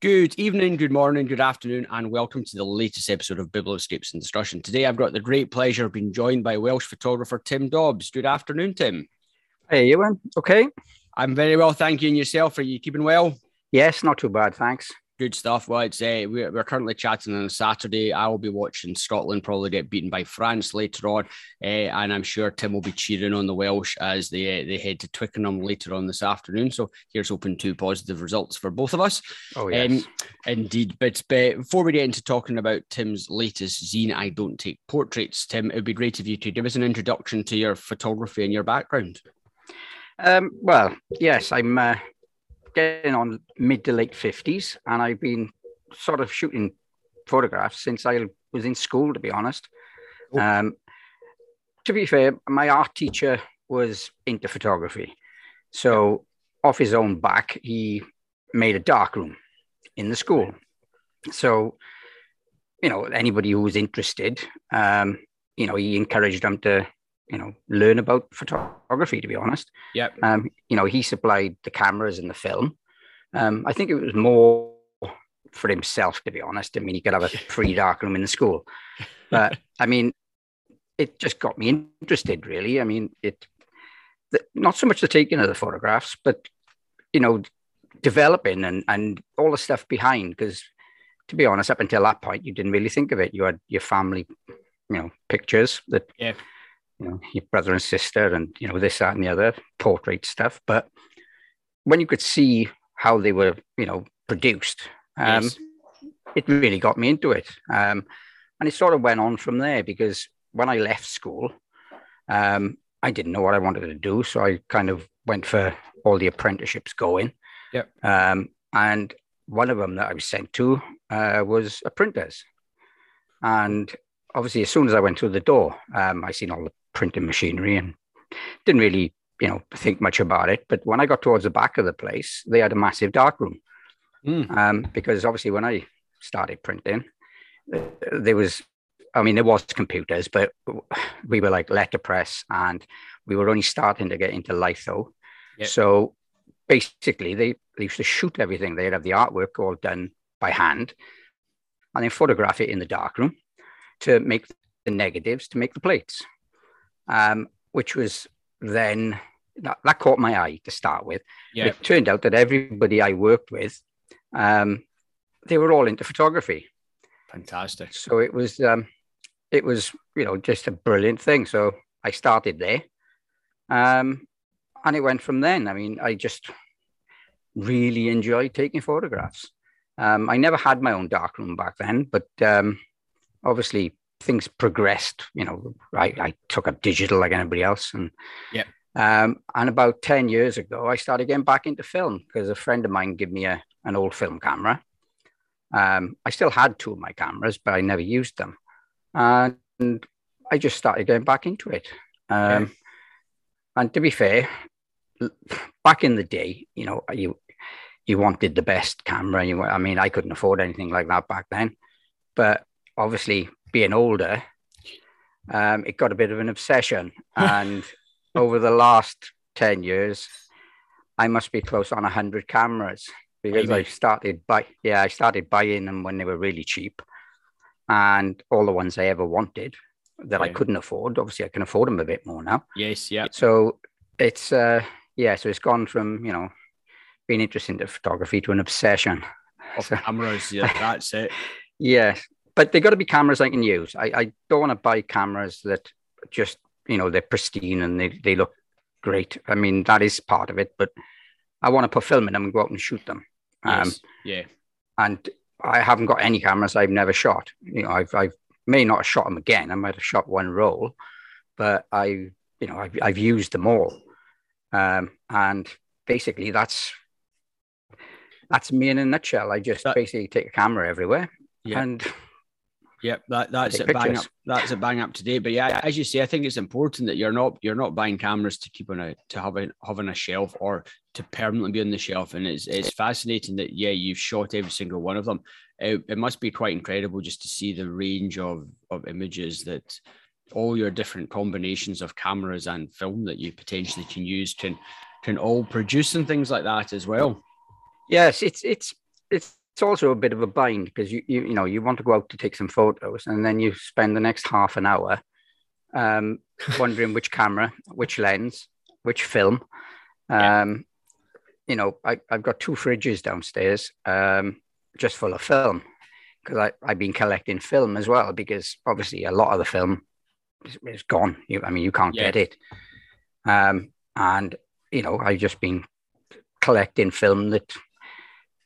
Good evening, good morning, good afternoon, and welcome to the latest episode of Biblioscapes and Discussion. Today, I've got the great pleasure of being joined by Welsh photographer Tim Dobbs. Good afternoon, Tim. Hey, Ewan. Okay. I'm very well, thank you. And yourself? Are you keeping well? Yes, not too bad, thanks. Good stuff. Well, it's uh, we're, we're currently chatting on a Saturday. I will be watching Scotland probably get beaten by France later on, uh, and I'm sure Tim will be cheering on the Welsh as they uh, they head to Twickenham later on this afternoon. So here's hoping two positive results for both of us. Oh yes, um, indeed. But, but before we get into talking about Tim's latest zine, I don't take portraits. Tim, it would be great if you could give us an introduction to your photography and your background. Um, well, yes, I'm uh, getting on mid to late 50s, and I've been sort of shooting photographs since I was in school, to be honest. Oh. Um, to be fair, my art teacher was into photography. So, off his own back, he made a dark room in the school. So, you know, anybody who was interested, um, you know, he encouraged them to you know learn about photography to be honest. Yeah um you know he supplied the cameras and the film. Um i think it was more for himself to be honest. I mean he could have a free darkroom in the school. But i mean it just got me interested really. I mean it the, not so much the taking of the photographs but you know developing and and all the stuff behind. Because to be honest up until that point you didn't really think of it. You had your family you know pictures that yeah you know, your brother and sister and, you know, this, that, and the other portrait stuff. But when you could see how they were, you know, produced, um, yes. it really got me into it. Um, and it sort of went on from there because when I left school, um, I didn't know what I wanted to do. So I kind of went for all the apprenticeships going. Yep. Um, and one of them that I was sent to uh, was a printers. And obviously, as soon as I went through the door, um, I seen all the printing machinery and didn't really, you know, think much about it. But when I got towards the back of the place, they had a massive dark room. Mm. Um, because obviously when I started printing, there was, I mean, there was computers, but we were like letterpress and we were only starting to get into litho. Yep. So basically they, they used to shoot everything. They'd have the artwork all done by hand and then photograph it in the darkroom to make the negatives to make the plates um, which was then that, that, caught my eye to start with. Yeah. It turned out that everybody I worked with, um, they were all into photography. Fantastic. So it was, um, it was, you know, just a brilliant thing. So I started there, um, and it went from then. I mean, I just really enjoyed taking photographs. Um, I never had my own darkroom back then, but um, obviously things progressed. You know, I, I took up digital like anybody else, and yeah. Um, and about ten years ago, I started getting back into film because a friend of mine gave me a, an old film camera. Um, I still had two of my cameras, but I never used them, and I just started getting back into it. Um, yeah. And to be fair, back in the day, you know, you you wanted the best camera. You, I mean, I couldn't afford anything like that back then, but obviously being older, um, it got a bit of an obsession. And over the last 10 years, I must be close on 100 cameras because I started by yeah, I started buying them when they were really cheap. And all the ones I ever wanted that yeah. I couldn't afford, obviously I can afford them a bit more now. Yes, yeah. So it's uh yeah, so it's gone from, you know, being interested in photography to an obsession. Of cameras, yeah, that's it. yes but they got to be cameras I can use. I, I don't want to buy cameras that just you know they're pristine and they, they look great. I mean that is part of it, but I want to put film in them and go out and shoot them. Um, yes. yeah. And I haven't got any cameras I've never shot. You know, I've I've may not have shot them again. I might have shot one roll, but I you know I've I've used them all. Um, and basically that's that's me in a nutshell. I just that, basically take a camera everywhere yeah. and Yep, that, that's a Bang up. That's a bang up today. But yeah, as you say, I think it's important that you're not you're not buying cameras to keep on a to have a having a shelf or to permanently be on the shelf. And it's it's fascinating that yeah, you've shot every single one of them. It, it must be quite incredible just to see the range of of images that all your different combinations of cameras and film that you potentially can use can can all produce and things like that as well. Yes, it's it's it's it's also a bit of a bind because you, you you know you want to go out to take some photos and then you spend the next half an hour um, wondering which camera, which lens, which film. Um, You know, I, have got two fridges downstairs um, just full of film because I've been collecting film as well because obviously a lot of the film is, is gone. You, I mean, you can't yeah. get it. Um, and, you know, I've just been collecting film that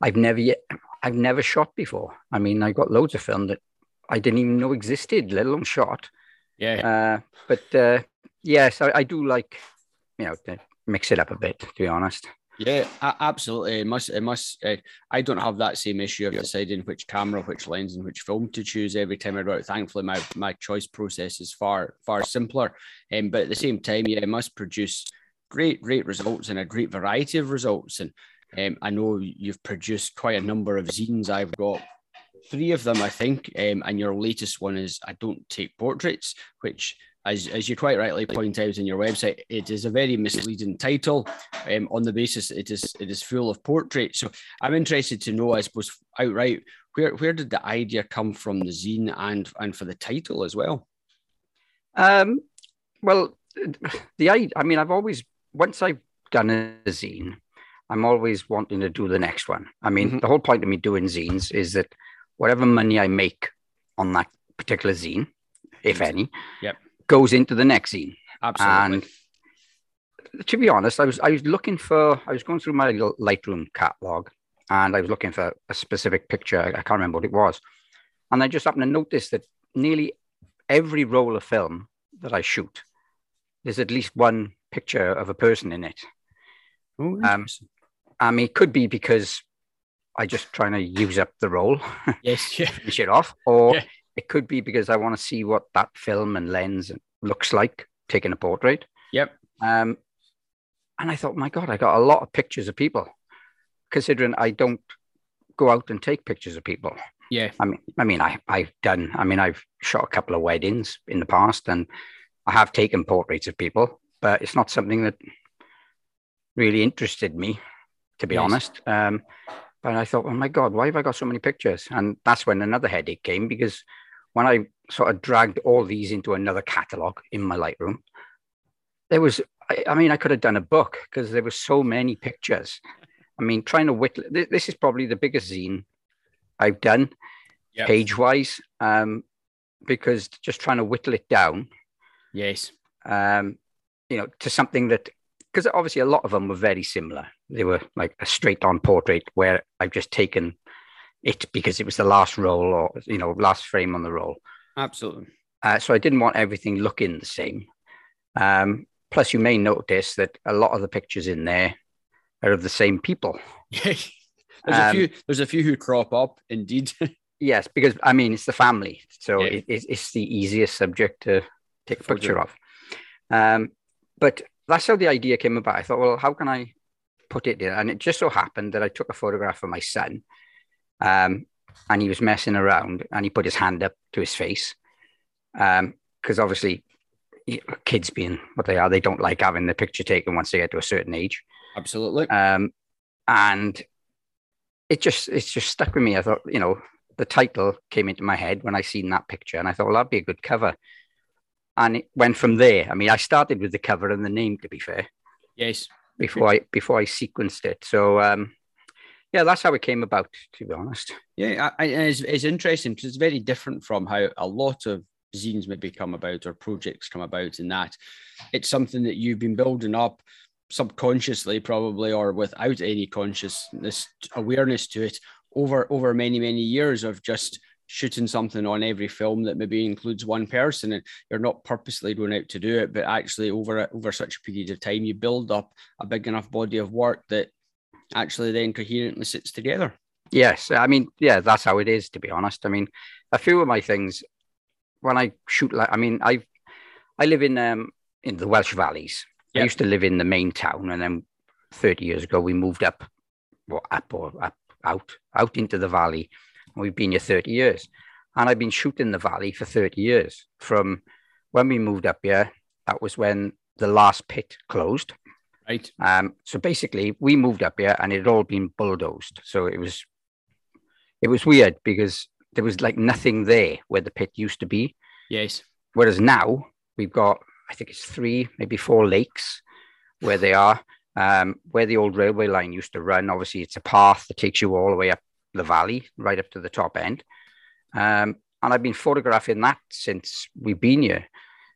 I've never yet, I've never shot before. I mean, I got loads of film that I didn't even know existed, let alone shot. Yeah. Uh, but uh, yes, I, I, do like, you know, to mix it up a bit, to be honest. Yeah, absolutely. It must. It must. Uh, I don't have that same issue of deciding which camera, which lens, and which film to choose every time I go out. Thankfully, my my choice process is far far simpler. Um, but at the same time, yeah, it must produce great great results and a great variety of results. And um, I know you've produced quite a number of zines. I've got three of them, I think. Um, and your latest one is I Don't Take Portraits, which, as, as you quite rightly point out in your website, it is a very misleading title um, on the basis it is it is full of portraits. So I'm interested to know, I suppose, outright, where, where did the idea come from, the zine, and, and for the title as well? Um, well, the I mean, I've always, once I've done a zine, I'm always wanting to do the next one. I mean, mm-hmm. the whole point of me doing zines is that whatever money I make on that particular zine, if any, yep. goes into the next zine. Absolutely. And to be honest, I was I was looking for I was going through my Lightroom catalog and I was looking for a specific picture. I can't remember what it was. And I just happened to notice that nearly every roll of film that I shoot, there's at least one picture of a person in it. Oh, um, I mean, it could be because I just trying to use up the role. Yes, yeah. finish it off. Or yeah. it could be because I want to see what that film and lens looks like taking a portrait. Yep. Um, and I thought, my God, I got a lot of pictures of people, considering I don't go out and take pictures of people. Yeah. I mean, I mean, I, I've done. I mean, I've shot a couple of weddings in the past, and I have taken portraits of people, but it's not something that really interested me, to be yes. honest. Um, but I thought, oh my God, why have I got so many pictures? And that's when another headache came because when I sort of dragged all these into another catalog in my Lightroom, there was, I, I mean, I could have done a book because there were so many pictures. I mean, trying to whittle, this is probably the biggest zine I've done yep. page wise, um, because just trying to whittle it down. Yes. Um, you know, to something that because obviously a lot of them were very similar. They were like a straight on portrait where I've just taken it because it was the last roll or, you know, last frame on the roll. Absolutely. Uh, so I didn't want everything looking the same. Um, plus, you may notice that a lot of the pictures in there are of the same people. there's um, a few. There's a few who crop up, indeed. yes, because I mean it's the family, so yeah. it, it's the easiest subject to take a picture of. Um, but that's how the idea came about. I thought, well, how can I put it in? And it just so happened that I took a photograph of my son, um, and he was messing around, and he put his hand up to his face, because um, obviously, kids being what they are, they don't like having the picture taken once they get to a certain age. Absolutely. Um, and it just it's just stuck with me. I thought, you know, the title came into my head when I seen that picture, and I thought, well, that'd be a good cover and it went from there. I mean, I started with the cover and the name, to be fair. Yes. Before I before I sequenced it, so um, yeah, that's how it came about. To be honest. Yeah, I, it's, it's interesting because it's very different from how a lot of zines maybe come about or projects come about. In that, it's something that you've been building up subconsciously, probably, or without any consciousness awareness to it over over many many years of just shooting something on every film that maybe includes one person and you're not purposely going out to do it but actually over over such a period of time you build up a big enough body of work that actually then coherently sits together. Yes i mean yeah that's how it is to be honest. I mean a few of my things when i shoot like i mean i i live in um in the welsh valleys. Yep. i used to live in the main town and then 30 years ago we moved up well, up or up out out into the valley We've been here 30 years. And I've been shooting the valley for 30 years. From when we moved up here, that was when the last pit closed. Right. Um, so basically, we moved up here and it had all been bulldozed. So it was it was weird because there was like nothing there where the pit used to be. Yes. Whereas now we've got, I think it's three, maybe four lakes where they are. Um, where the old railway line used to run, obviously it's a path that takes you all the way up the valley, right up to the top end. Um, and I've been photographing that since we've been here.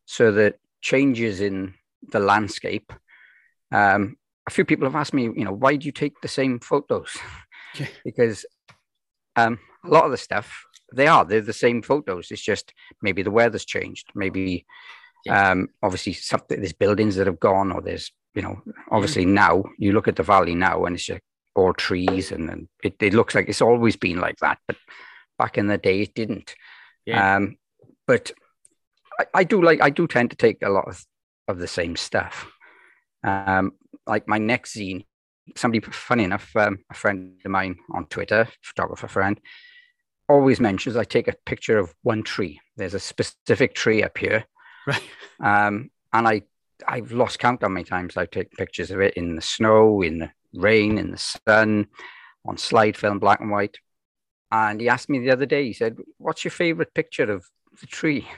So the changes in the landscape. Um, a few people have asked me, you know, why do you take the same photos? because um, a lot of the stuff they are they're the same photos. It's just maybe the weather's changed. Maybe yeah. um, obviously something there's buildings that have gone, or there's you know obviously yeah. now you look at the valley now and it's just all trees and, and it, it looks like it's always been like that, but back in the day it didn't. Yeah. Um, but I, I do like I do tend to take a lot of, of the same stuff. Um, like my next zine somebody funny enough, um, a friend of mine on Twitter, photographer friend, always mentions I take a picture of one tree. There's a specific tree up here, right? Um, and I I've lost count how many times I've taken pictures of it in the snow, in the rain, in the sun, on slide film, black and white. And he asked me the other day. He said, "What's your favorite picture of the tree?"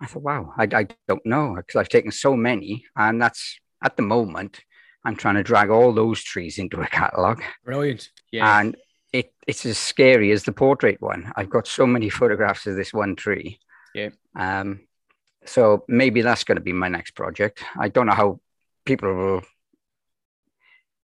I thought, "Wow, I, I don't know because I've taken so many, and that's at the moment I'm trying to drag all those trees into a catalog. Brilliant. Yeah. And it, it's as scary as the portrait one. I've got so many photographs of this one tree. Yeah. Um, so maybe that's going to be my next project. I don't know how people will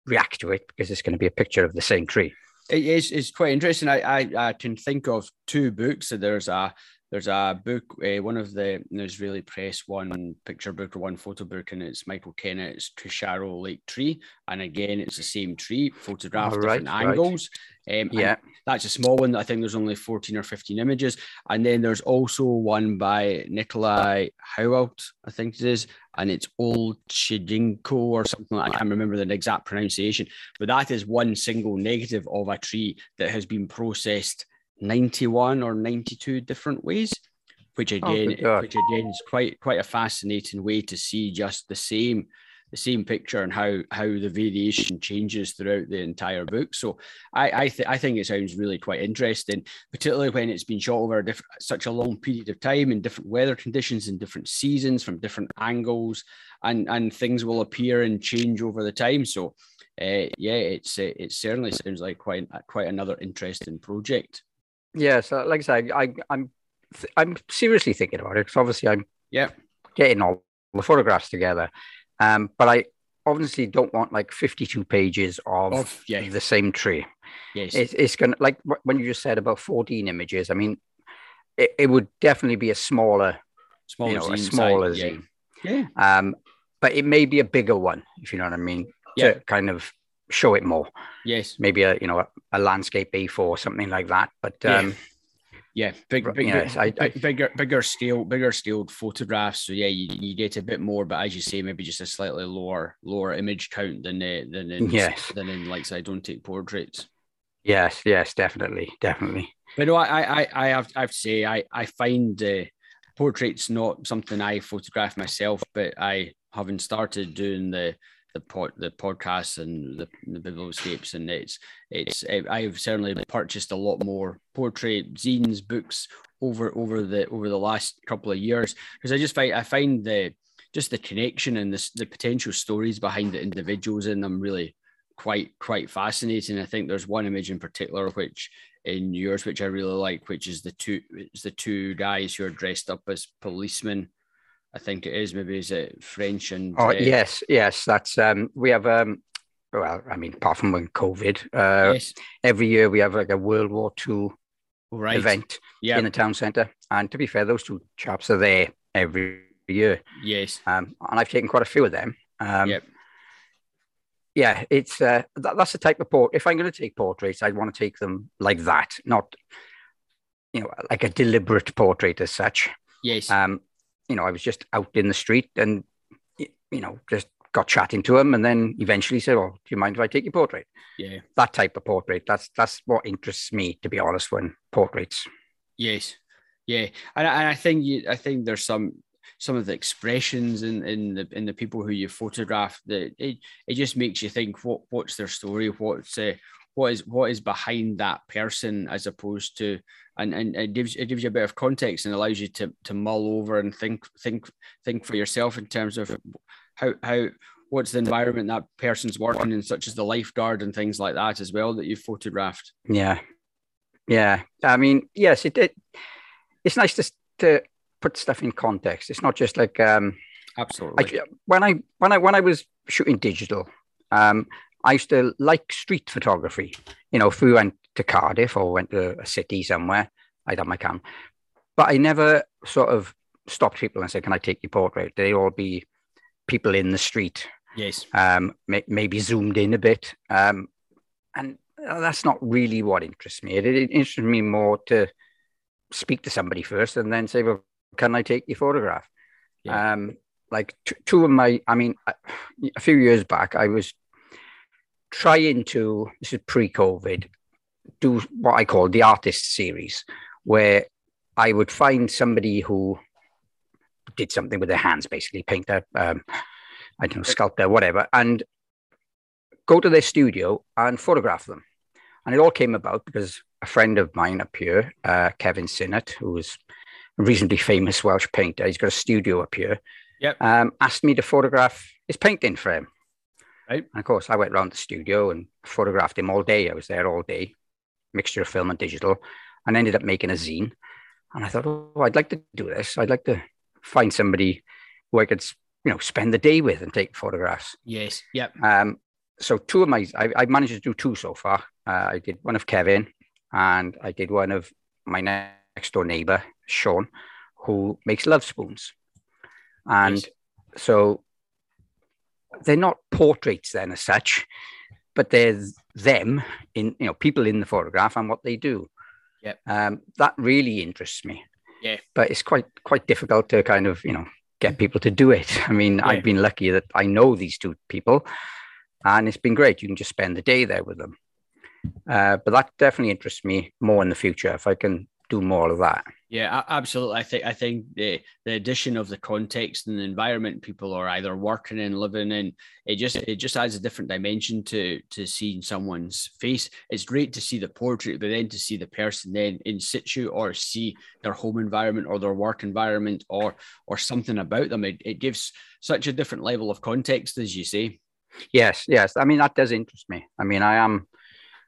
react to it because it's going to be a picture of the same tree. It is. It's quite interesting. I, I, I can think of two books. So there's a there's a book, uh, one of the Nazraeli Press, one picture book or one photo book, and it's Michael Kenna's Kussharo Lake Tree. And again, it's the same tree, photographed oh, right, different right. angles. Um, yeah, that's a small one. I think there's only 14 or 15 images. And then there's also one by Nicolai Howalt, I think it is, and it's Old Tjikko or something like I can't remember the exact pronunciation, but that is one single negative of a tree that has been processed 91 or 92 different ways which oh, again oh, which again is quite quite a fascinating way to see just the same the same picture and how how the variation changes throughout the entire book. So i I, th- I think it sounds really quite interesting particularly when it's been shot over a diff- such a long period of time in different weather conditions in different seasons from different angles and and things will appear and change over the time. So uh, yeah it's uh, it certainly sounds like quite quite another interesting project. Yeah, so like I said, I, I'm I'm seriously thinking about it because obviously I'm yeah getting all the photographs together, um, but I obviously don't want like 52 pages of, of yeah. the same tree. Yes, it's, it's gonna like when you just said about 14 images. I mean, it, it would definitely be a smaller, smaller, you know, a smaller zine. Yeah. yeah. Um, but it may be a bigger one if you know what I mean. Yeah. To kind of show it more. Yes. Maybe a you know a, a landscape A4 or something like that. But um yeah, big, big, yes, I, I, bigger, bigger scale, bigger scaled photographs. So yeah, you, you get a bit more, but as you say, maybe just a slightly lower, lower image count than uh, than in yes. than in like I don't take portraits. Yes, yes, definitely, definitely. But no, I, I, I have, I have to say, I, I find uh, portraits not something I photograph myself, but I having started doing the the pod, the podcasts and the, the biblioscapes, and it's it's eh, I've certainly purchased a lot more portrait zines books over over the over the last couple of years because I just find I find the just the connection and the the potential stories behind the individuals in them really quite quite fascinating. I think there's one image in particular which in yours which I really like, which is the two it's the two guys who are dressed up as policemen I think it is. Maybe is it French and? Oh uh, yes, yes. That's um. We have um. Well, I mean, apart from when COVID, uh, yes. every year we have like a World War II right. event yep. in the town centre. And to be fair, those two chaps are there every year. Yes. Um, and I've taken quite a few of them. Um, yep. Yeah, it's uh, that, that's the type of port. If I'm going to take portraits, I'd want to take them like that, not you know, like a deliberate portrait as such. Yes. Um, you know, I was just out in the street and, you know, just got chatting to him and then eventually said, "Well, do you mind if I take your portrait?" Yeah, that type of portrait. That's that's what interests me, to be honest. When portraits. Yes, yeah, and, and I think you, I think there's some some of the expressions in in the in the people who you photograph that it, it just makes you think what what's their story, what's uh, what is what is behind that person as opposed to and, and it gives it gives you a bit of context and allows you to to mull over and think think think for yourself in terms of how how what's the environment that person's working in, such as the lifeguard and things like that as well that you've photographed. Yeah, yeah. I mean, yes, it, it it's nice to to put stuff in context. It's not just like um, absolutely. I, when I when I when I was shooting digital, um, I used to like street photography. You know, if we went to Cardiff or went to a city somewhere, I'd have my cam. But I never sort of stopped people and said, "Can I take your portrait?" They'd all be people in the street. Yes. Um, may, maybe zoomed in a bit. Um, and that's not really what interests me. It, it interests me more to speak to somebody first and then say, "Well, can I take your photograph?" Yeah. Um, like t- two of my, I mean, a few years back, I was trying to. This is pre-COVID. Do what I call the artist series, where I would find somebody who did something with their hands, basically painter, um, I don't know, sculptor, whatever, and go to their studio and photograph them. And it all came about because a friend of mine up here, uh, Kevin Sinnott, who was a reasonably famous Welsh painter, he's got a studio up here, yep. um, asked me to photograph his painting for him. Right. And of course, I went around the studio and photographed him all day. I was there all day, mixture of film and digital, and ended up making a zine. And I thought, oh, I'd like to do this. I'd like to find somebody who I could, you know, spend the day with and take photographs. Yes. Yep. Um, so two of my, I, I managed to do two so far. Uh, I did one of Kevin, and I did one of my next door neighbor, Sean, who makes love spoons. And yes. so they're not portraits then as such, but they're them in you know people in the photograph and what they do. Yeah, Um, that really interests me. Yeah. But it's quite quite difficult to kind of, you know, get people to do it. I mean, yeah. I've been lucky that I know these two people and it's been great. You can just spend the day there with them. Uh, but that definitely interests me more in the future if I can do more of that. Yeah, absolutely. I think I think the the addition of the context and the environment people are either working in, living in, it just it just adds a different dimension to to seeing someone's face. It's great to see the portrait, but then to see the person then in situ or see their home environment or their work environment or or something about them. It, it gives such a different level of context, as you say. Yes, yes. I mean that does interest me. I mean, I am,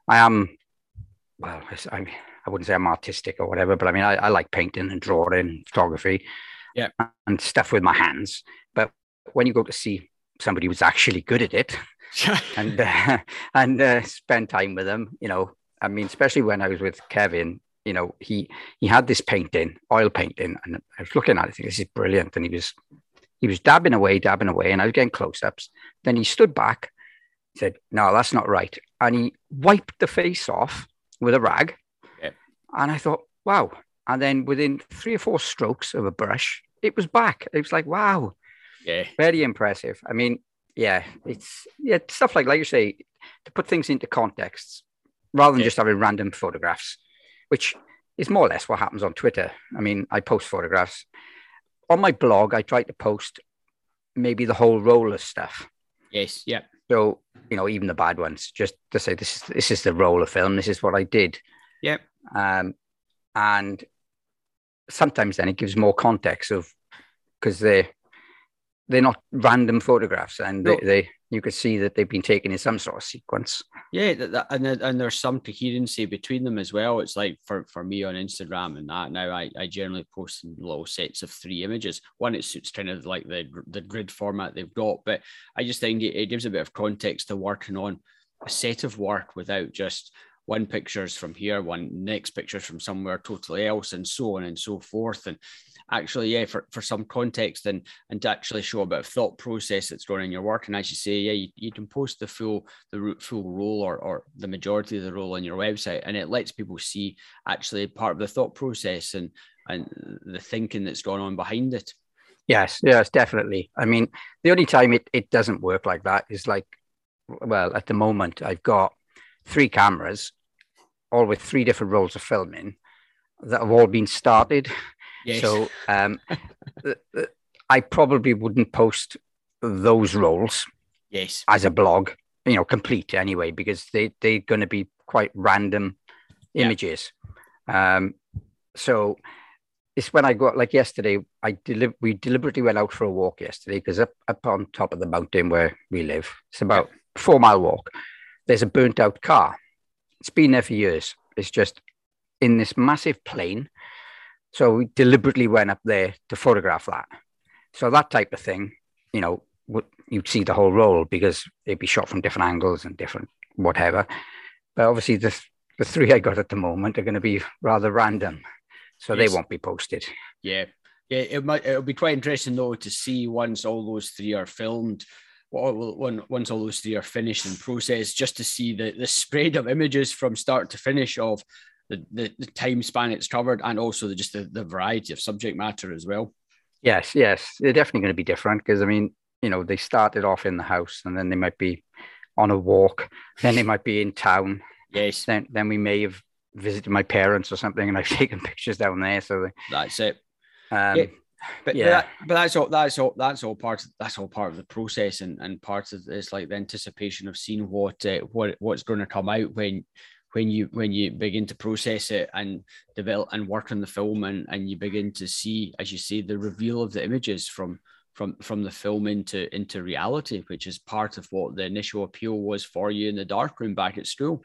I am. Well, I mean I wouldn't say I'm artistic or whatever, but I mean, I, I like painting and drawing, photography, yeah, and stuff with my hands. But when you go to see somebody who's actually good at it, and uh, and uh, spend time with them, you know, I mean, especially when I was with Kevin, you know, he he had this painting, oil painting, and I was looking at it, thinking, this is brilliant, and he was he was dabbing away, dabbing away, and I was getting close ups. Then he stood back, said, "No, that's not right," and he wiped the face off with a rag and I thought, wow. And then within three or four strokes of a brush, it was back. It was like, wow. Yeah. Very impressive. I mean, yeah, it's yeah, stuff like like you say, to put things into contexts rather than yeah. just having random photographs, which is more or less what happens on Twitter. I mean, I post photographs. On my blog, I try to post maybe the whole roll of stuff. Yes, yeah. So, you know, even the bad ones, just to say this is this is the roll of film, this is what I did. Yep. Um, and sometimes then it gives more context of because they they're not random photographs and no. they, they you could see that they've been taken in some sort of sequence. Yeah, that, that, and and there's some coherency between them as well. It's like for, for me on Instagram and that now I, I generally post in little sets of three images. One it suits kind of like the the grid format they've got, but I just think it, it gives a bit of context to working on a set of work without just one picture's from here, one next picture's from somewhere totally else, and so on and so forth. And actually, yeah, for, for some context and and to actually show a bit of thought process that's going in your work. And as you say, yeah, you, you can post the full the full role or or the majority of the role on your website, and it lets people see actually part of the thought process and and the thinking that's gone on behind it. Yes, yes, definitely. I mean, the only time it, it doesn't work like that is like, well, at the moment, I've got three cameras all with three different rolls of filming that have all been started. Yes. So um, I probably wouldn't post those rolls yes as a blog you know complete anyway because they they're going to be quite random images. Yeah. Um, so it's when I got like yesterday. I deli- we deliberately went out for a walk yesterday because up up on top of the mountain where we live, it's about four mile walk. There's a burnt out car. It's been there for years. It's just in this massive plane. So we deliberately went up there to photograph that. So that type of thing, you know, you'd see the whole roll because it'd be shot from different angles and different whatever. But obviously, the the three I got at the moment are going to be rather random, so yes. they won't be posted. Yeah, yeah. It might. It'll be quite interesting though to see once all those three are filmed. Well, once all those three are finished and processed, just to see the the spread of images from start to finish of the, the, the time span it's covered and also the, just the, the variety of subject matter as well. Yes, yes, they're definitely going to be different because I mean, you know, they started off in the house and then they might be on a walk, then they might be in town. Yes. Then then we may have visited my parents or something, and I've taken pictures down there. So they, that's it. Um, yeah. But, yeah. but, that, but that's all that's all that's all part of that's all part of the process and, and part of it's like the anticipation of seeing what uh, what what's going to come out when when you when you begin to process it and develop and work on the film and and you begin to see as you say the reveal of the images from from from the film into into reality, which is part of what the initial appeal was for you in the darkroom back at school.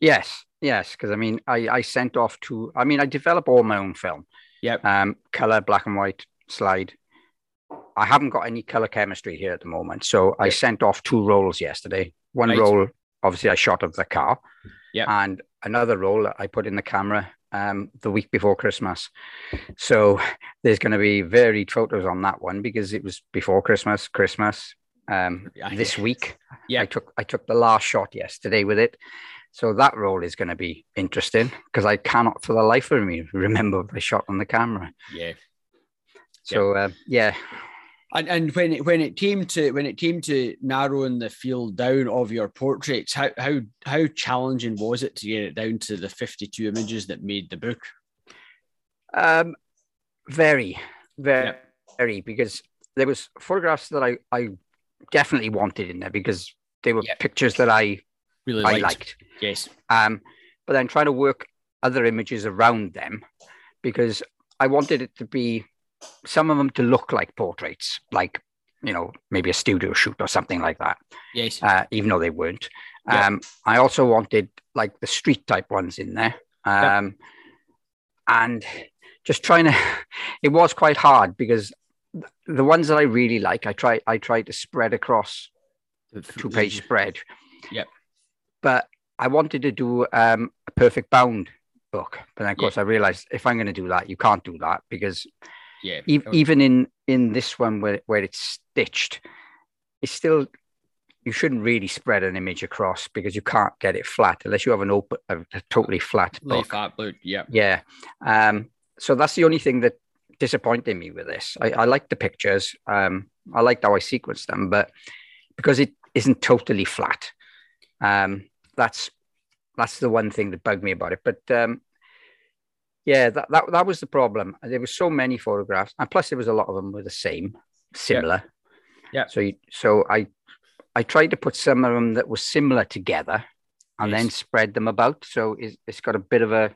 Yes, yes, because I mean, I I sent off to. I mean, I develop all my own film. Yep. Um, color, black and white, slide. I haven't got any color chemistry here at the moment, so. I sent off two rolls yesterday. One right. roll, obviously, I shot of the car. Yeah. And another roll I put in the camera um, the week before Christmas. So there's going to be varied photos on that one because it was before Christmas, Christmas um, this week. Yeah, I took I took the last shot yesterday with it. So that roll is going to be interesting because I cannot for the life of me remember the shot on the camera. Yeah. So uh, yeah, and and when it when it came to when it came to narrowing the field down of your portraits, how how how challenging was it to get it down to the fifty two images that made the book? Um, very, very, yeah. very, because there was photographs that I I definitely wanted in there because they were yeah. pictures that I really liked. I liked. Yes. Um, but then trying to work other images around them because I wanted it to be some of them to look like portraits, like you know maybe a studio shoot or something like that. Yes. Uh, even though they weren't. Yeah. Um, I also wanted like the street type ones in there. Um, and just trying to, it was quite hard because the ones that I really like, I try I try to spread across the two page spread. Yep. But I wanted to do um, a perfect bound book, but then of course I realized if I'm going to do that, you can't do that because yeah. E- even in in this one where where it's stitched, it's still you shouldn't really spread an image across because you can't get it flat unless you have an open a, a totally flat book. Flat book, yeah. Yeah. Um, so that's the only thing that disappointed me with this. I, I like the pictures. Um, I liked how I sequenced them, but because it isn't totally flat, um, that's that's the one thing that bugged me about it. But um, yeah, that, that that was the problem. There were so many photographs, and plus there was a lot of them were the same, similar. Yeah. yeah. So you, so I I tried to put some of them that were similar together, and yes. then spread them about. So it's, it's got a bit of a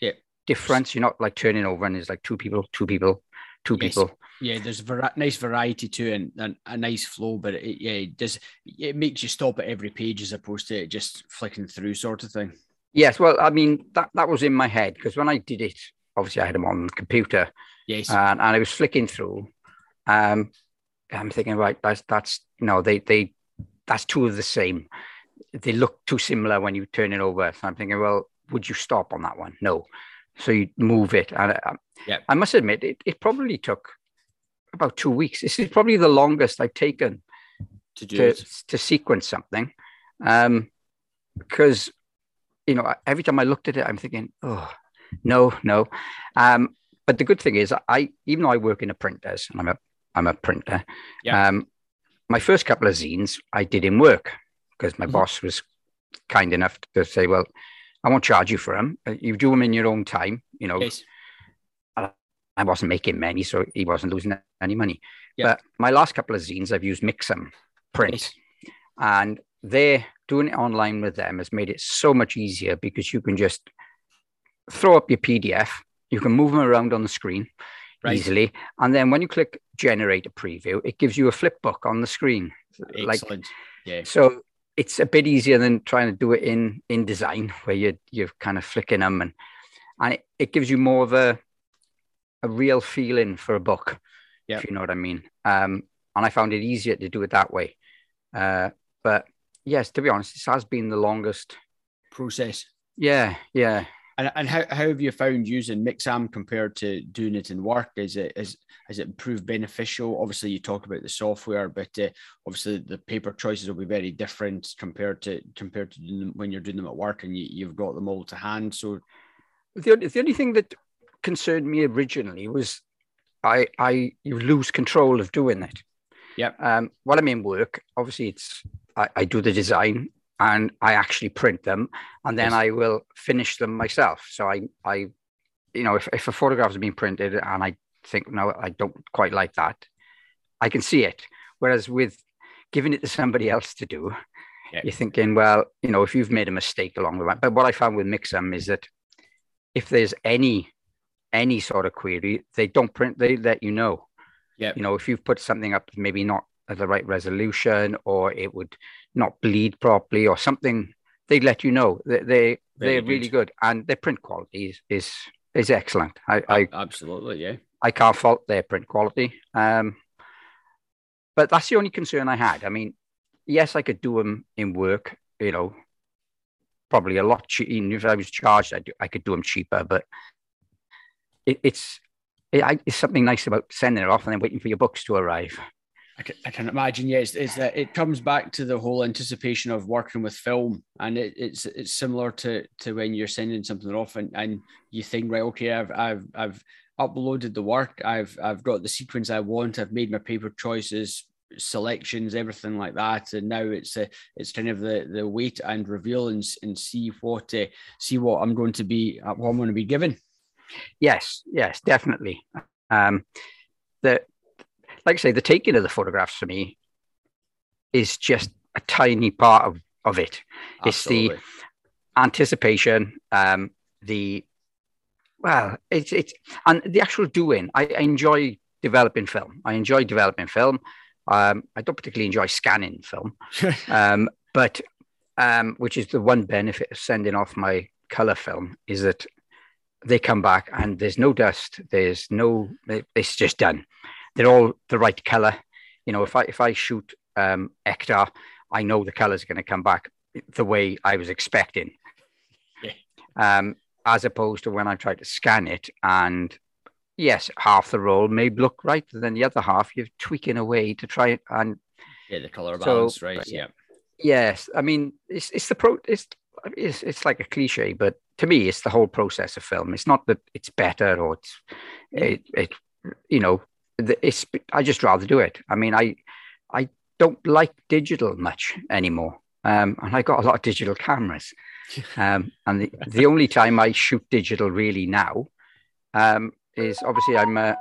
yeah difference. You're not like turning over and there's like two people, two people, two yes. people. Yeah, there's a nice variety to and, and, a nice flow, but it, yeah, it does it makes you stop at every page as opposed to just flicking through sort of thing. Yes, well, I mean that that was in my head because when I did it, obviously I had them on the computer. Yes, and, and I was flicking through. Um, I'm thinking, right, that's that's you know they they that's two of the same. They look too similar when you turn it over. So I'm thinking, well, would you stop on that one? No. So you move it, and uh, yeah, I must admit, it, it probably took about two weeks. This is probably the longest I've taken to do to, to sequence something, um, because you know, every time I looked at it, I'm thinking, oh, no, no. Um, but the good thing is, I even though I work in a printers and I'm a I'm a printer. Yeah. Um, my first couple of zines I did in work because my mm-hmm. boss was kind enough to say, well, I won't charge you for them. Uh, you do them in your own time. You know, yes. I wasn't making many, so he wasn't losing any money. Yeah. But my last couple of zines, I've used Mixam print, yes. and they're doing it online with them has made it so much easier because you can just throw up your PDF, you can move them around on the screen right. easily, and then when you click generate a preview, it gives you a flip book on the screen. Excellent. Like, yeah. So it's a bit easier than trying to do it in InDesign where you you're kind of flicking them and and it, it gives you more of a a real feeling for a book yep. if you know what i mean um, and i found it easier to do it that way uh, but yes to be honest this has been the longest process yeah yeah and, and how, how have you found using Mixam compared to doing it in work? Is it is has it proved beneficial? Obviously, you talk about the software, but uh, obviously the paper choices will be very different compared to compared to when you're doing them at work and you, you've got them all to hand. So the only, the only thing that concerned me originally was I I you lose control of doing it. Yeah. Um, while I'm in work, obviously it's I, I do the design and I actually print them and then yes. I will finish them myself. So I, I, you know, if, if a photograph has been printed and I think, no, I don't quite like that, I can see it. Whereas with giving it to somebody else to do, yeah. you're thinking, well, you know, if you've made a mistake along the way. But what I found with Mixam is that if there's any any sort of query, they don't print, they let you know. Yeah. You know, if you've put something up maybe not at the right resolution or it would not bleed properly or something, they let you know. They, they they're good. really good, and their print quality is is, is excellent. I, I absolutely yeah. I can't fault their print quality. Um, but that's the only concern I had. I mean, yes, I could do them in work. You know, probably a lot cheaper. If I was charged, I, do, I could do them cheaper. But it, it's it, it's something nice about sending it off and then waiting for your books to arrive. I can, I can imagine, yes, it's that it comes back to the whole anticipation of working with film, and it, it's it's similar to to when you're sending something off and, and you think, right, okay, I've I've I've uploaded the work, I've I've got the sequence I want, I've made my paper choices, selections, everything like that, and now it's a, it's kind of the the wait and reveal and, and see what uh, see what I'm going to be what I'm going to be given. Yes, yes, definitely. Um, the like I say, the taking of the photographs for me is just a tiny part of, of it. Absolutely. It's the anticipation, um, the well, it's it's and the actual doing. I, I enjoy developing film. I enjoy developing film. Um, I don't particularly enjoy scanning film, um, but um, which is the one benefit of sending off my color film is that they come back and there's no dust. There's no. It's just done they're all the right color. You know, if I if I shoot um, Ektar, I know the colors are going to come back the way I was expecting. Yeah. Um, as opposed to when I try to scan it and yes, half the roll may look right, and then the other half you're tweaking away to try and yeah, the color balance, so, right? Yeah. Yes, I mean it's it's the pro it's it's it's like a cliche, but to me it's the whole process of film. It's not that it's better or it's it, it you know it's I just rather do it. I mean, I I don't like digital much anymore, um, and I got a lot of digital cameras. Um, and the, the only time I shoot digital really now um, is obviously I'm a,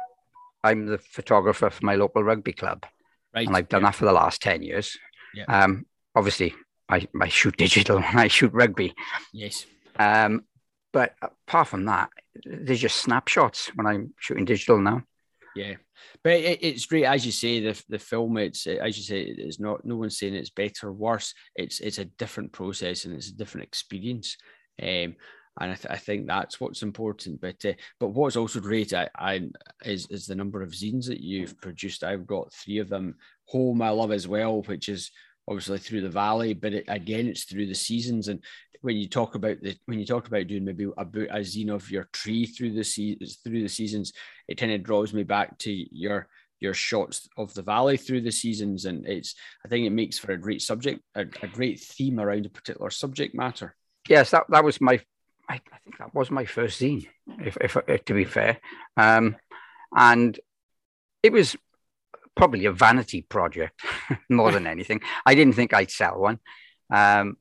I'm the photographer for my local rugby club, right. and I've done yeah. that for the last ten years. Yeah. Um, obviously, I, I shoot digital and I shoot rugby. Yes. Um, but apart from that, there's just snapshots when I'm shooting digital now. Yeah, but it, it's great as you say the the film. It's as you say, it's not no one's saying it's better or worse. It's it's a different process and it's a different experience. Um, and I, th- I, think that's what's important. But uh, but what's also great I, I, is is the number of zines that you've produced. I've got three of them. Home I love as well, which is obviously through the valley, but it, again it's through the seasons. And when you talk about the when you talk about doing maybe a, a zine of your tree through the se- through the seasons, it kind of draws me back to your your shots of the valley through the seasons, and it's I think it makes for a great subject, a, a great theme around a particular subject matter. Yes, that that was my I, I think that was my first zine, if, if, if to be fair, um, and it was probably a vanity project more than anything. I didn't think I'd sell one. Um,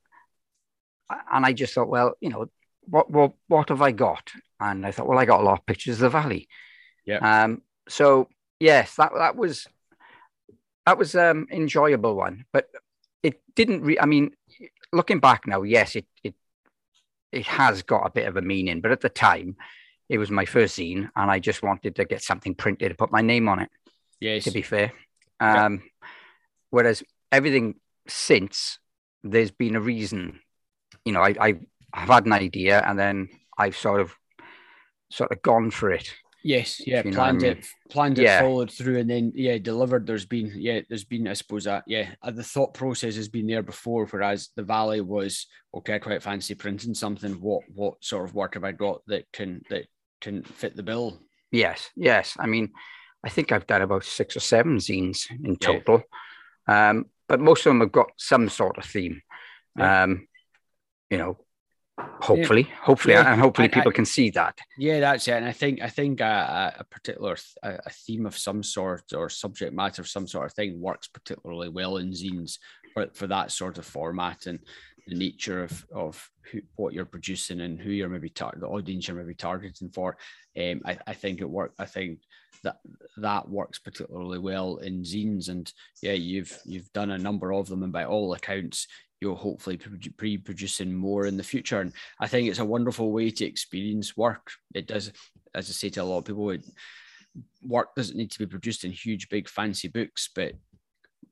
and I just thought, well, you know, what what what have I got? And I thought, well, I got a lot of pictures of the valley. Yeah. Um. So yes, that that was that was um enjoyable one. But it didn't. Re- I mean, looking back now, yes, it it it has got a bit of a meaning, but at the time, it was my first zine, and I just wanted to get something printed to put my name on it. Yes. To be fair, um, yeah. whereas everything since there's been a reason. You know, I, I I've had an idea, and then I've sort of sort of gone for it. Yes, yeah, planned I mean? it, planned it, yeah. followed through, and then yeah, delivered. There's been yeah, there's been I suppose that yeah, the thought process has been there before. Whereas the Valley was okay, I quite fancy printing something. What what sort of work have I got that can that can fit the bill? Yes, yes. I mean, I think I've done about six or seven zines in total, yeah. um, but most of them have got some sort of theme. Yeah. Um, you know, hopefully yeah. hopefully yeah. and hopefully people I, can see that yeah that's it and i think i think a, a particular a, a, theme of some sort or subject matter of some sort of thing works particularly well in zines for, for that sort of format and the nature of of who, what you're producing and who you're maybe tar- the audience you're maybe targeting for um i, I think it worked i think that that works particularly well in zines and yeah you've you've done a number of them and by all accounts you'll hopefully be producing more in the future. And I think it's a wonderful way to experience work. It does, as I say to a lot of people, it, work doesn't need to be produced in huge, big, fancy books, but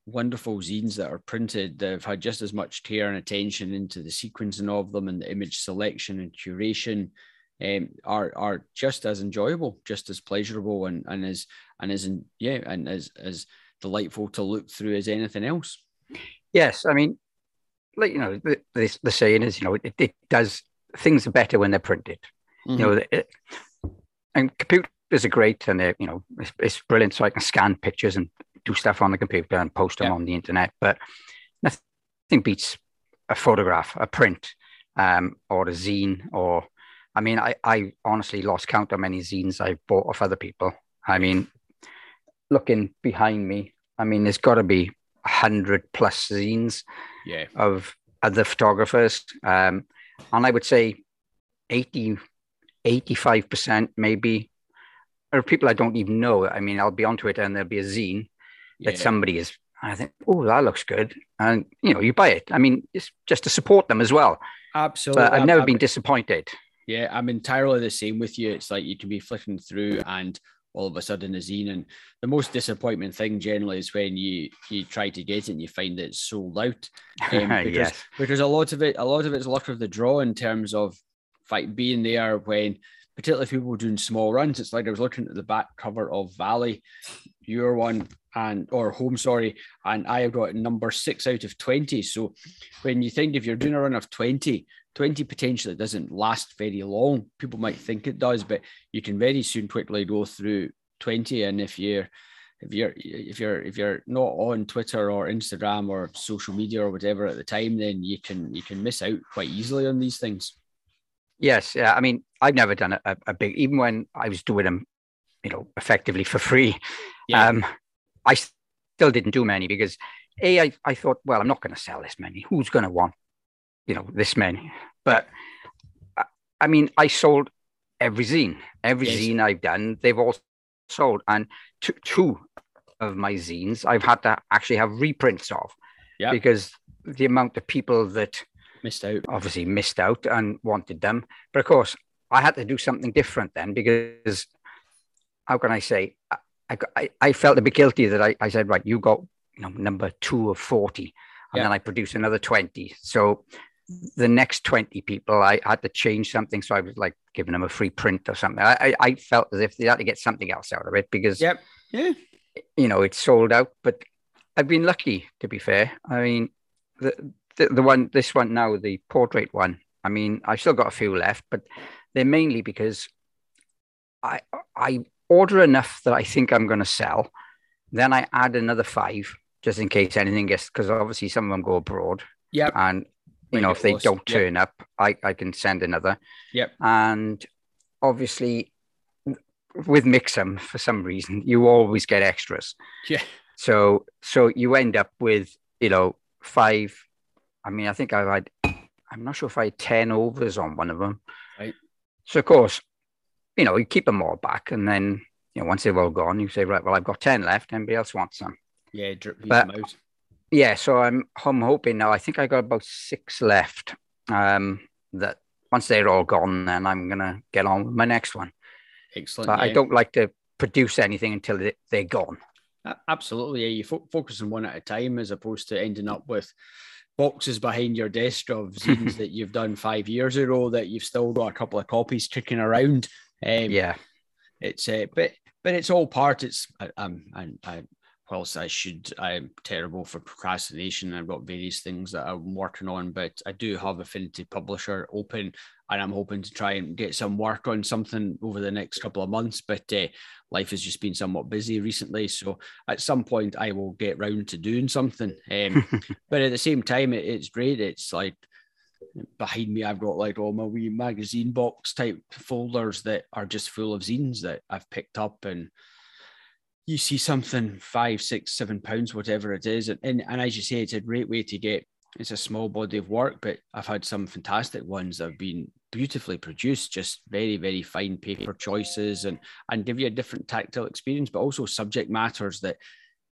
wonderful zines that are printed that have had just as much care and attention into the sequencing of them and the image selection and curation um, are are just as enjoyable, just as pleasurable, and and as and as yeah, and as as delightful to look through as anything else. Yes, I mean like you know the, the, the saying is you know it, it, does things are better when they're printed mm-hmm. you know mm-hmm. it, and computers are great and they're you know it's, it's, brilliant so i can scan pictures and do stuff on the computer and post them yeah. on the internet but nothing beats a photograph a print um, or a zine or i mean I, I honestly lost count of many zines i've bought off other people i mean looking behind me i mean there's got to be 100 plus zines yeah. of other photographers. Um, and I would say 80, 85% maybe are people I don't even know. I mean, I'll be onto it and there'll be a zine that somebody is, I think, oh, that looks good. And, you know, you buy it. I mean, it's just to support them as well. Absolutely. But I've never I'm, been disappointed. Yeah, I'm entirely the same with you. It's like you can be flicking through and all of a sudden a zine. And the most disappointment thing generally is when you you try to get it and you find that it's sold out. Um, because, yes. because a lot of it, a lot of it's luck of the draw in terms of fight being there when particularly if people doing small runs. It's like I was looking at the back cover of Valley, your one and or home, sorry, and I have got number six out of 20. So when you think if you're doing a run of 20, 20 potentially doesn't last very long. People might think it does, but you can very soon quickly go through 20. And if you're if you're if you're if you're not on Twitter or Instagram or social media or whatever at the time, then you can you can miss out quite easily on these things. Yes, yeah. I mean, I've never done a, a big even when I was doing them, you know, effectively for free. Yeah. Um, I still didn't do many because a I, I thought, well, I'm not going to sell this many. Who's going to want you know, this many. But I mean, I sold every zine, every yes. zine I've done, they've all sold. And two, two of my zines I've had to actually have reprints of yeah. because the amount of people that missed out obviously missed out and wanted them. But of course, I had to do something different then because how can I say? I, I, I felt a bit guilty that I, I said, right, you got you know, number two of 40, and yeah. then I produced another 20. So the next 20 people, I had to change something. So I was like giving them a free print or something. I, I felt as if they had to get something else out of it because, yep. yeah, you know, it's sold out. But I've been lucky, to be fair. I mean, the, the, the one, this one now, the portrait one, I mean, I've still got a few left, but they're mainly because I, I order enough that I think I'm going to sell. Then I add another five just in case anything gets, because obviously some of them go abroad. Yeah. And you know, if they don't turn yep. up, I, I can send another. Yep. And obviously, with Mixam, for some reason, you always get extras. Yeah. So so you end up with you know five. I mean, I think I've had. I'm not sure if I had ten overs on one of them. Right. So of course, you know, you keep them all back, and then you know once they've all gone, you say, right, well, I've got ten left. Anybody else wants some? Yeah, drip but, them out yeah, so I'm I'm hoping now. I think I got about six left. Um, that once they're all gone, then I'm gonna get on with my next one. Excellent. But yeah. I don't like to produce anything until they, are gone. Absolutely, yeah. You fo- focus on one at a time as opposed to ending up with boxes behind your desk of zines that you've done five years ago that you've still got a couple of copies kicking around. Um, yeah, it's uh, but but it's all part. It's I, I'm I, I whilst I should, I'm terrible for procrastination. I've got various things that I'm working on, but I do have Affinity Publisher open and I'm hoping to try and get some work on something over the next couple of months. But uh, life has just been somewhat busy recently. So at some point, I will get round to doing something. Um, but at the same time, it, it's great. It's like, behind me, I've got like all my wee magazine box type folders that are just full of zines that I've picked up and you see something five, six, seven pounds, whatever it is. And, and, and as you say, it's a great way to get it's a small body of work, but I've had some fantastic ones that have been beautifully produced, just very, very fine paper choices and and give you a different tactile experience, but also subject matters that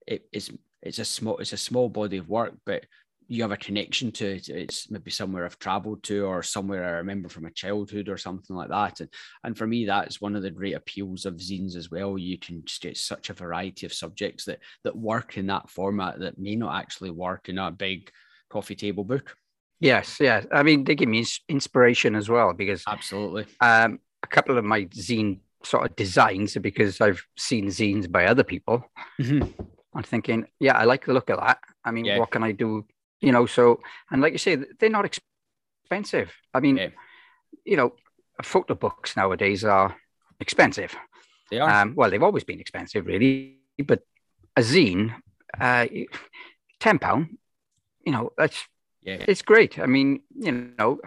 it is it's a small it's a small body of work, but you have a connection to it. It's maybe somewhere I've traveled to or somewhere I remember from a childhood or something like that. And, and for me, that's one of the great appeals of zines as well. You can just get such a variety of subjects that that work in that format that may not actually work in a big coffee table book. Yes, yes. I mean, they give me inspiration as well because absolutely. Um, a couple of my zine sort of designs are because I've seen zines by other people. Mm-hmm. I'm thinking, yeah, I like the look of that. I mean, yeah. what can I do you know so and like you say they're not expensive. I mean yeah. you know photo books nowadays are expensive. They are. Um, well they've always been expensive really but a zine uh 10 pound you know that's yeah. it's great. I mean you know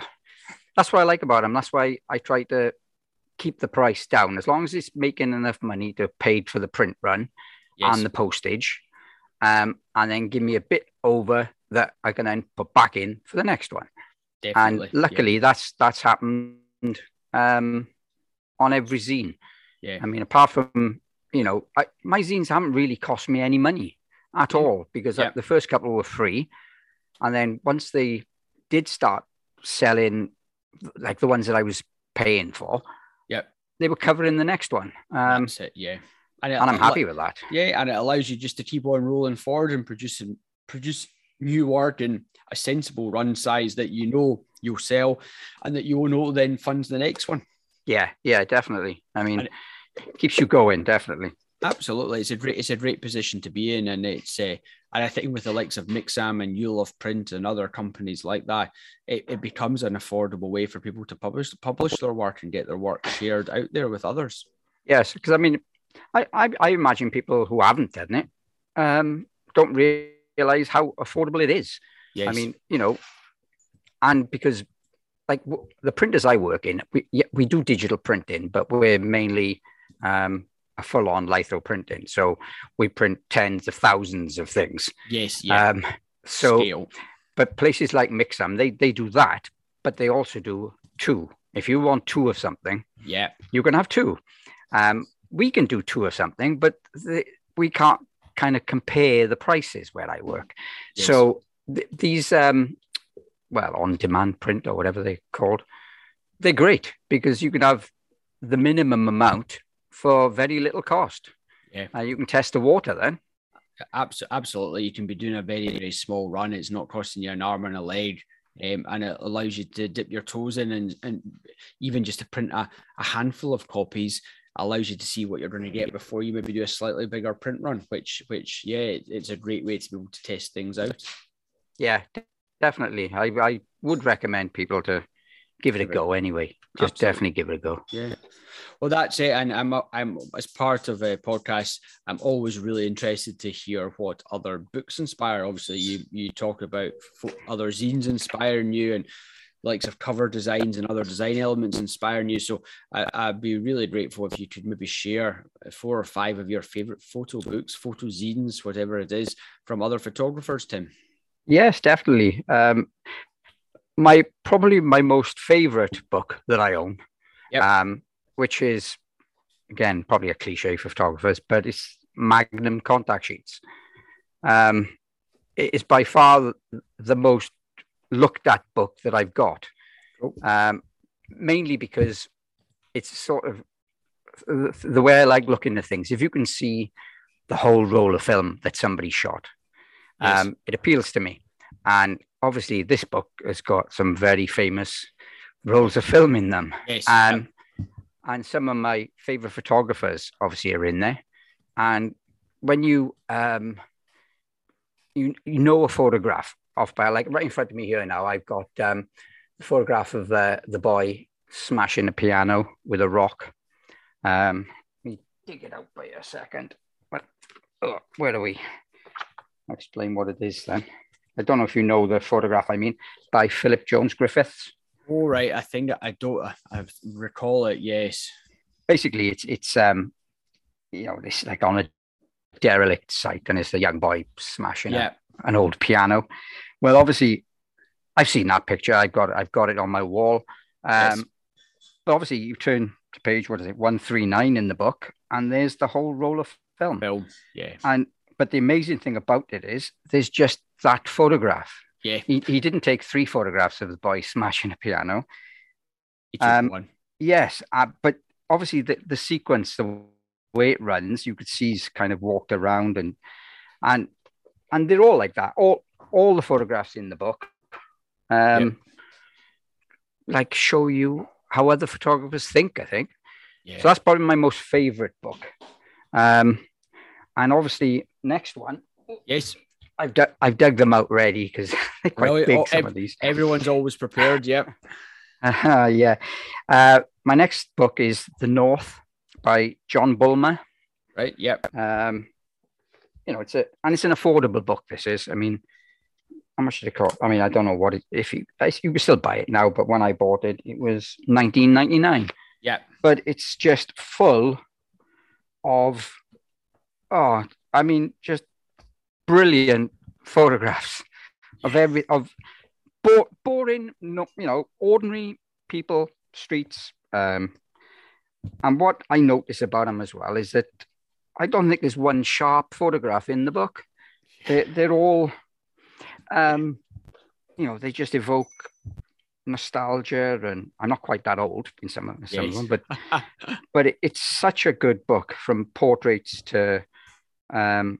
that's what i like about them that's why i try to keep the price down. As long as it's making enough money to pay for the print run yes. and the postage um, and then give me a bit over that I can then put back in for the next one. Definitely, and luckily, yeah. that's that's happened um, on every zine. Yeah, I mean, apart from you know, I, my zines haven't really cost me any money at all because yeah. the first couple were free, and then once they did start selling, like the ones that I was paying for, yeah, they were covering the next one. Um, that's it. Yeah. And, it, and I'm happy with that. Yeah, and it allows you just to keep on rolling forward and producing produce new work in a sensible run size that you know you'll sell and that you'll know then funds the next one. Yeah, yeah, definitely. I mean, it keeps you going, definitely. Absolutely, it's a great, it's a great position to be in, and it's uh, and I think with the likes of Mixam and You Love Print and other companies like that, it, it becomes an affordable way for people to publish publish their work and get their work shared out there with others. Yes, because I mean, I, I, I imagine people who haven't done it um, don't really realize how affordable it is. Yes. I mean, you know, and because like w- the printers I work in, we yeah, we do digital printing, but we're mainly um, a full-on litho printing. So we print tens of thousands of things. Yes, yeah. Um, so, Scale. but places like Mixam, they they do that, but they also do two. If you want two of something, yeah, you can have two. Um, we can do two of something, but the, we can't kind of compare the prices where I work. Yes. So th- these, um, well, on demand print or whatever they're called, they're great because you can have the minimum amount for very little cost. Yeah. Uh, you can test the water then. Absolutely. You can be doing a very, very small run. It's not costing you an arm and a leg. Um, and it allows you to dip your toes in and, and even just to print a, a handful of copies allows you to see what you're going to get before you maybe do a slightly bigger print run, which which yeah, it's a great way to be able to test things out. Yeah, definitely. I I would recommend people to give it a go anyway. Just Absolutely. definitely give it a go. Yeah. Well, that's it. And I'm, I'm as part of a podcast, I'm always really interested to hear what other books inspire. Obviously, you you talk about other zines inspiring you, and likes of cover designs and other design elements inspiring you. So I, would be really grateful if you could maybe share four or five of your favorite photo books, photo zines, whatever it is, from other photographers, Tim. Yes, definitely. Um, my probably my most favorite book that I own, yep. um, which is again probably a cliche for photographers, but it's Magnum contact sheets. Um, it is by far the most looked at book that I've got. Oh. Um, mainly because it's sort of the way I like looking at things. If you can see the whole roll of film that somebody shot, yes. um, it appeals to me. And obviously, this book has got some very famous rolls of film in them. Yes. And and some of my favorite photographers obviously are in there. And when you um, you you know a photograph of by like right in front of me here now, I've got um, the photograph of uh, the boy smashing a piano with a rock. Um, let me dig it out by a second. But oh, where are we? I'll explain what it is then. I don't know if you know the photograph I mean by Philip Jones Griffiths. Oh right, I think I don't. I recall it. Yes. Basically, it's it's um, you know, this like on a derelict site, and it's a young boy smashing yeah. a, an old piano. Well, obviously, I've seen that picture. I've got it. I've got it on my wall. Um, yes. But obviously, you turn to page what is it one three nine in the book, and there's the whole roll of film. Film, yeah. And but the amazing thing about it is there's just that photograph. Yeah. He, he didn't take three photographs of the boy smashing a piano. He took um, one. Yes, uh, but obviously the, the sequence, the way it runs, you could see he's kind of walked around and and and they're all like that. All all the photographs in the book, um, like show you how other photographers think. I think. Yeah. So that's probably my most favorite book. Um, and obviously, next one. Yes. I've dug, I've dug them out ready because they're quite well, big. Oh, some ev- of these. Everyone's always prepared. Yep. uh, yeah. Uh, my next book is The North by John Bulmer. Right. Yep. Um, you know, it's a and it's an affordable book. This is. I mean, how much did it cost? I mean, I don't know what it. If you you can still buy it now, but when I bought it, it was nineteen ninety nine. Yeah. But it's just full of, oh, I mean, just brilliant photographs of every of bo- boring, no, you know, ordinary people, streets. Um, and what I notice about them as well is that I don't think there's one sharp photograph in the book. They're, they're all, um, you know, they just evoke nostalgia. And I'm not quite that old in some of, some yes. of them, but but it, it's such a good book from portraits to um,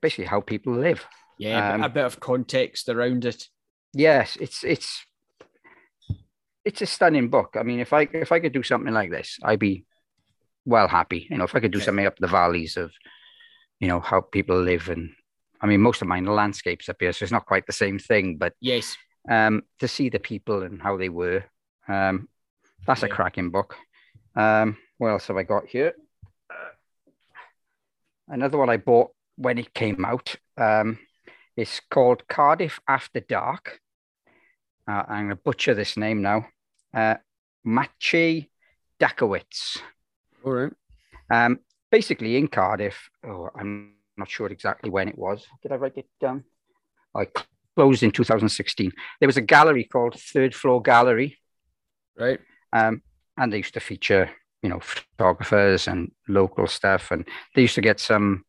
basically how people live. Yeah, um, a bit of context around it. Yes, it's it's it's a stunning book. I mean, if I if I could do something like this, I'd be well happy. You know, if I could do something up the valleys of, you know, how people live, and I mean, most of mine are landscapes up here, so it's not quite the same thing. But yes, um, to see the people and how they were, um, that's yeah. a cracking book. Um, what else have I got here? Uh, another one I bought when it came out. Um, it's called Cardiff After Dark. Uh, I'm going to butcher this name now. Uh, Maciej Dakowicz. All right. Um, basically, in Cardiff, oh, I'm not sure exactly when it was. Did I write it down? I closed in 2016. There was a gallery called Third Floor Gallery. Right. Um, and they used to feature, you know, photographers and local stuff. And they used to get some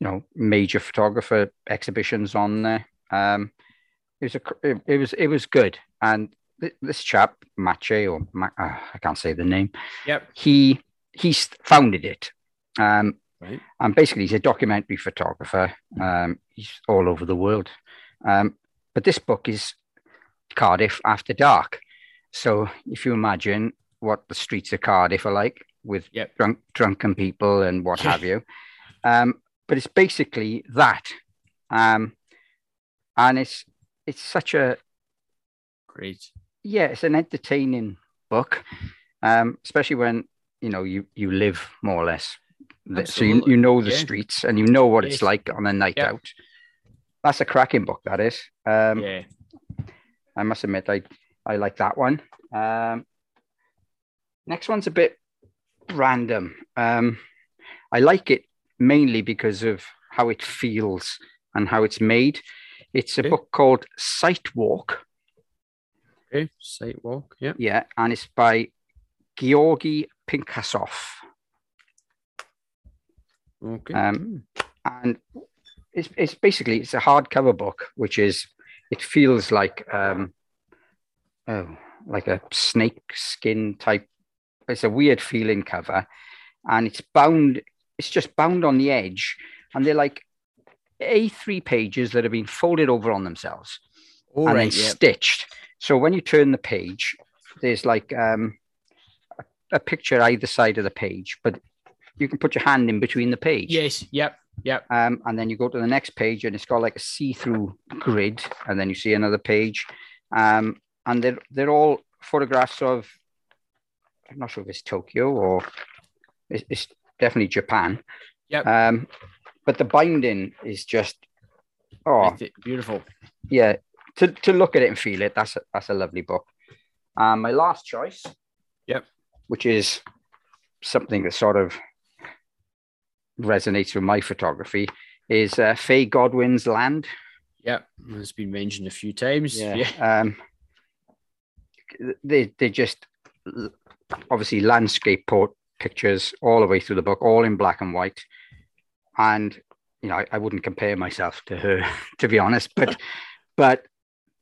you know major photographer exhibitions on there. Um, it was a it was it was good, and this chap Mache or uh, I can't say the name. Yep. He he's founded it. Um, right. And basically, he's a documentary photographer. Um, he's all over the world. Um, but this book is Cardiff After Dark. So if you imagine what the streets of Cardiff are like with yep. drunk, drunken people and what have you, um, but it's basically that. Um, and it's it's such a great. Yeah, it's an entertaining book, um, especially when you know you you live more or less. Absolutely. So you, you know the yeah. streets and you know what yes. it's like on a night out. That's a cracking book, that is. Um, yeah. I must admit, I I like that one. Um, next one's a bit random. Um, I like it mainly because of how it feels and how it's made. It's a okay. book called Sight Walk. Okay, Sight Walk, yeah. Yeah, and it's by Gueorgui Pinkhassov. Okay. Um, and it's it's basically it's a hardcover book, which is it feels like um, oh like a snake skin type. It's a weird feeling cover, and it's bound. It's just bound on the edge, and they're like A3 pages that have been folded over on themselves All and right, then yep. stitched. So when you turn the page, there's like um, a, a picture either side of the page, but you can put your hand in between the page. Yes. Yep. Yep. Um, and then you go to the next page, and it's got like a see-through grid, and then you see another page, um, and they're they're all photographs of. I'm not sure if it's Tokyo or it's, it's definitely Japan. Yep. Um, but the binding is just oh beautiful. Yeah, to to look at it and feel it, that's a, that's a lovely book. Um, my last choice. Yep. Which is something that sort of resonates with my photography is uh, Fay Godwin's Land. Yeah, it's been mentioned a few times. Yeah. yeah. Um, they they just obviously landscape port pictures all the way through the book, all in black and white. And you know, I, I wouldn't compare myself to her, to be honest, but but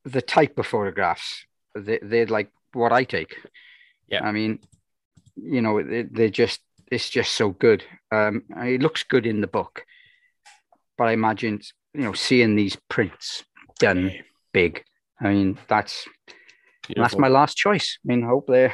the type of photographs they, they're like what I take. Yeah, I mean, you know, they, they're just it's just so good. Um, it looks good in the book, but I imagine you know seeing these prints done yeah. big. I mean, that's Beautiful. that's my last choice. I mean, I hope they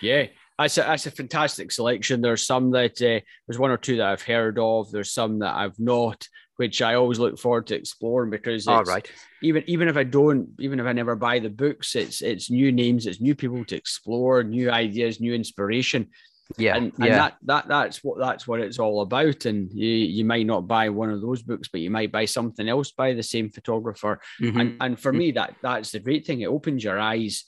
Yeah, that's a, that's a fantastic selection. There's some that uh, there's one or two that I've heard of. There's some that I've not, which I always look forward to exploring because all right. Even even if I don't, even if I never buy the books, it's it's new names, it's new people to explore, new ideas, new inspiration. Yeah, and, and that that that's what that's what it's all about. And you you might not buy one of those books, but you might buy something else by the same photographer. Mm-hmm. And and for mm-hmm. me, that that's the great thing. It opens your eyes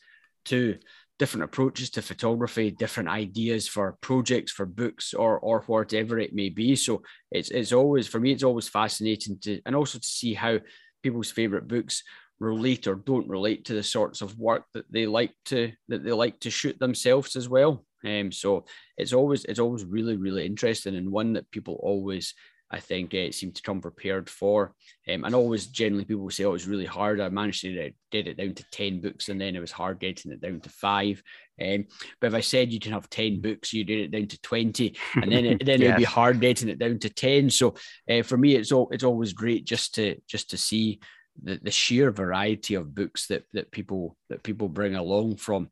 to different approaches to photography, different ideas for projects, for books, or or whatever it may be. So it's it's always for me, it's always fascinating to and also to see how people's favorite books relate or don't relate to the sorts of work that they like to that they like to shoot themselves as well. Um, so it's always it's always really really interesting and one that people always I think uh, seem to come prepared for. Um, and always generally people say, oh, it was really hard. I managed to get it down to 10 books and then it was hard getting it down to five. Um, but if I said you can have 10 books, you did it down to 20 and then it, then yes. it'd be hard getting it down to 10. So uh, for me, it's all, it's always great just to, just to see the, the sheer variety of books that, that people, that people bring along from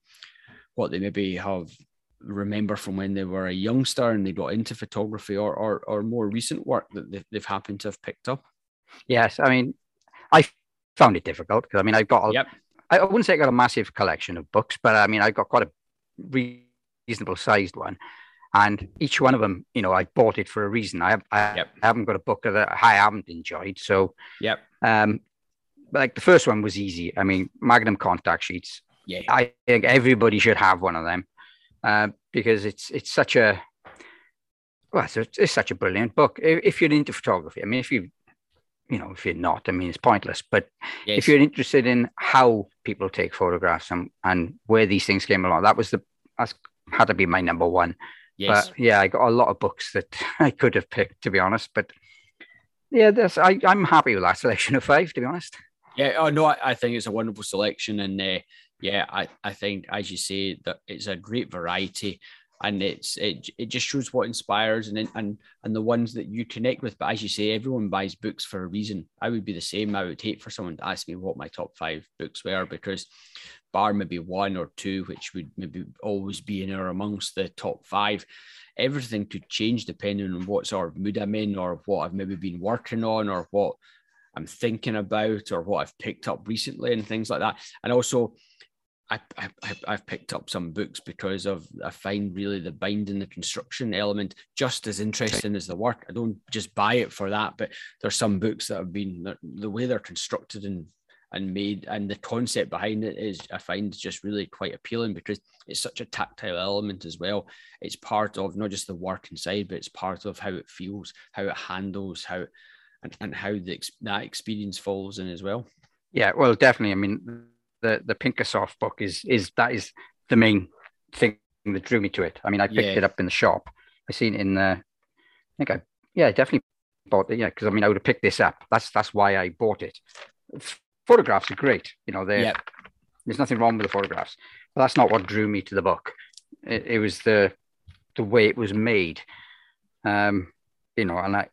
what they maybe have remember from when they were a youngster and they got into photography or or, or more recent work that they've, they've happened to have picked up? Yes, I mean, I found it difficult because I mean, I've got, a, yep. I wouldn't say I got a massive collection of books, but I mean, I've got quite a reasonable sized one. And each one of them, you know, I bought it for a reason. I, I, yep. Haven't got a book that I haven't enjoyed. So, yep. Um, but like the first one was easy. I mean, Magnum contact sheets. Yeah. I think everybody should have one of them. Uh, because it's it's such a well, it's, it's, such a brilliant book. If you're into photography, I mean, if you you know, if you're not, I mean, it's pointless. But yes. if you're interested in how people take photographs and, and where these things came along, that was the that's had to be my number one. Yes. But yeah, I got a lot of books that I could have picked, to be honest. But yeah, that's I, I'm happy with that selection of five, to be honest. Yeah, oh no, I, I think it's a wonderful selection, and uh, yeah, I, I think as you say that it's a great variety and it's it, it just shows what inspires and and and the ones that you connect with. But as you say, everyone buys books for a reason. I would be the same. I would hate for someone to ask me what my top five books were because bar maybe one or two, which would maybe always be in or amongst the top five. Everything could change depending on what sort of mood I'm in or what I've maybe been working on or what I'm thinking about or what I've picked up recently and things like that. And also I, I, I've picked up some books because of I find really the binding, the construction element just as interesting as the work. I don't just buy it for that, but there's some books that have been the way they're constructed and and made and the concept behind it is I find just really quite appealing because it's such a tactile element as well. It's part of not just the work inside, but it's part of how it feels, how it handles, how and, and how the that experience falls in as well. Yeah, well, definitely. I mean, the the Pinkhassov book is is that is the main thing that drew me to it. I mean, I picked yeah. it up in the shop. I seen it in the, I think I yeah, I definitely bought it. Yeah, because I mean, I would have picked this up. That's that's why I bought it. Photographs are great. You know, they yep. there's nothing wrong with the photographs, but that's not what drew me to the book. It, it was the the way it was made. Um, you know, and I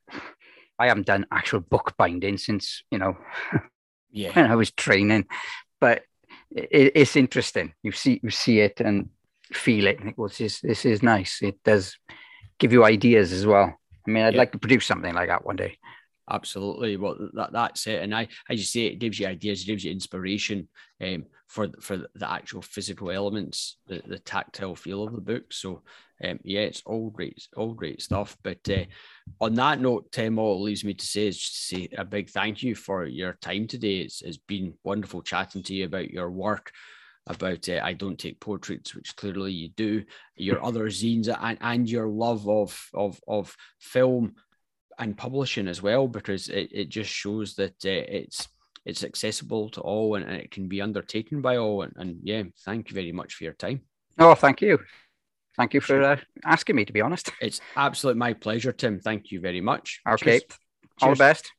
I haven't done actual book binding since you know, yeah, when I was training, but it, it's interesting. You see you see it and feel it, and think, well, this is this is nice. It does give you ideas as well. I mean, I'd yeah. like to produce something like that one day. Absolutely. Well, that, that's it. And I, as you say, it gives you ideas, it gives you inspiration um, for for the actual physical elements, the, the tactile feel of the book. So, um, yeah, it's all great, all great stuff. But uh, on that note, Tim, all it leaves me to say is just to say a big thank you for your time today. It's, it's been wonderful chatting to you about your work about uh, I don't take portraits, which clearly you do, your other zines and, and your love of, of, of film and publishing as well, because it, it just shows that uh, it's it's accessible to all and, and, it can be undertaken by all. And, and, yeah, thank you very much for your time. Oh, thank you. Thank you for uh, asking me, to be honest. It's absolutely my pleasure, Tim. Thank you very much. Okay. Cheers. All the best.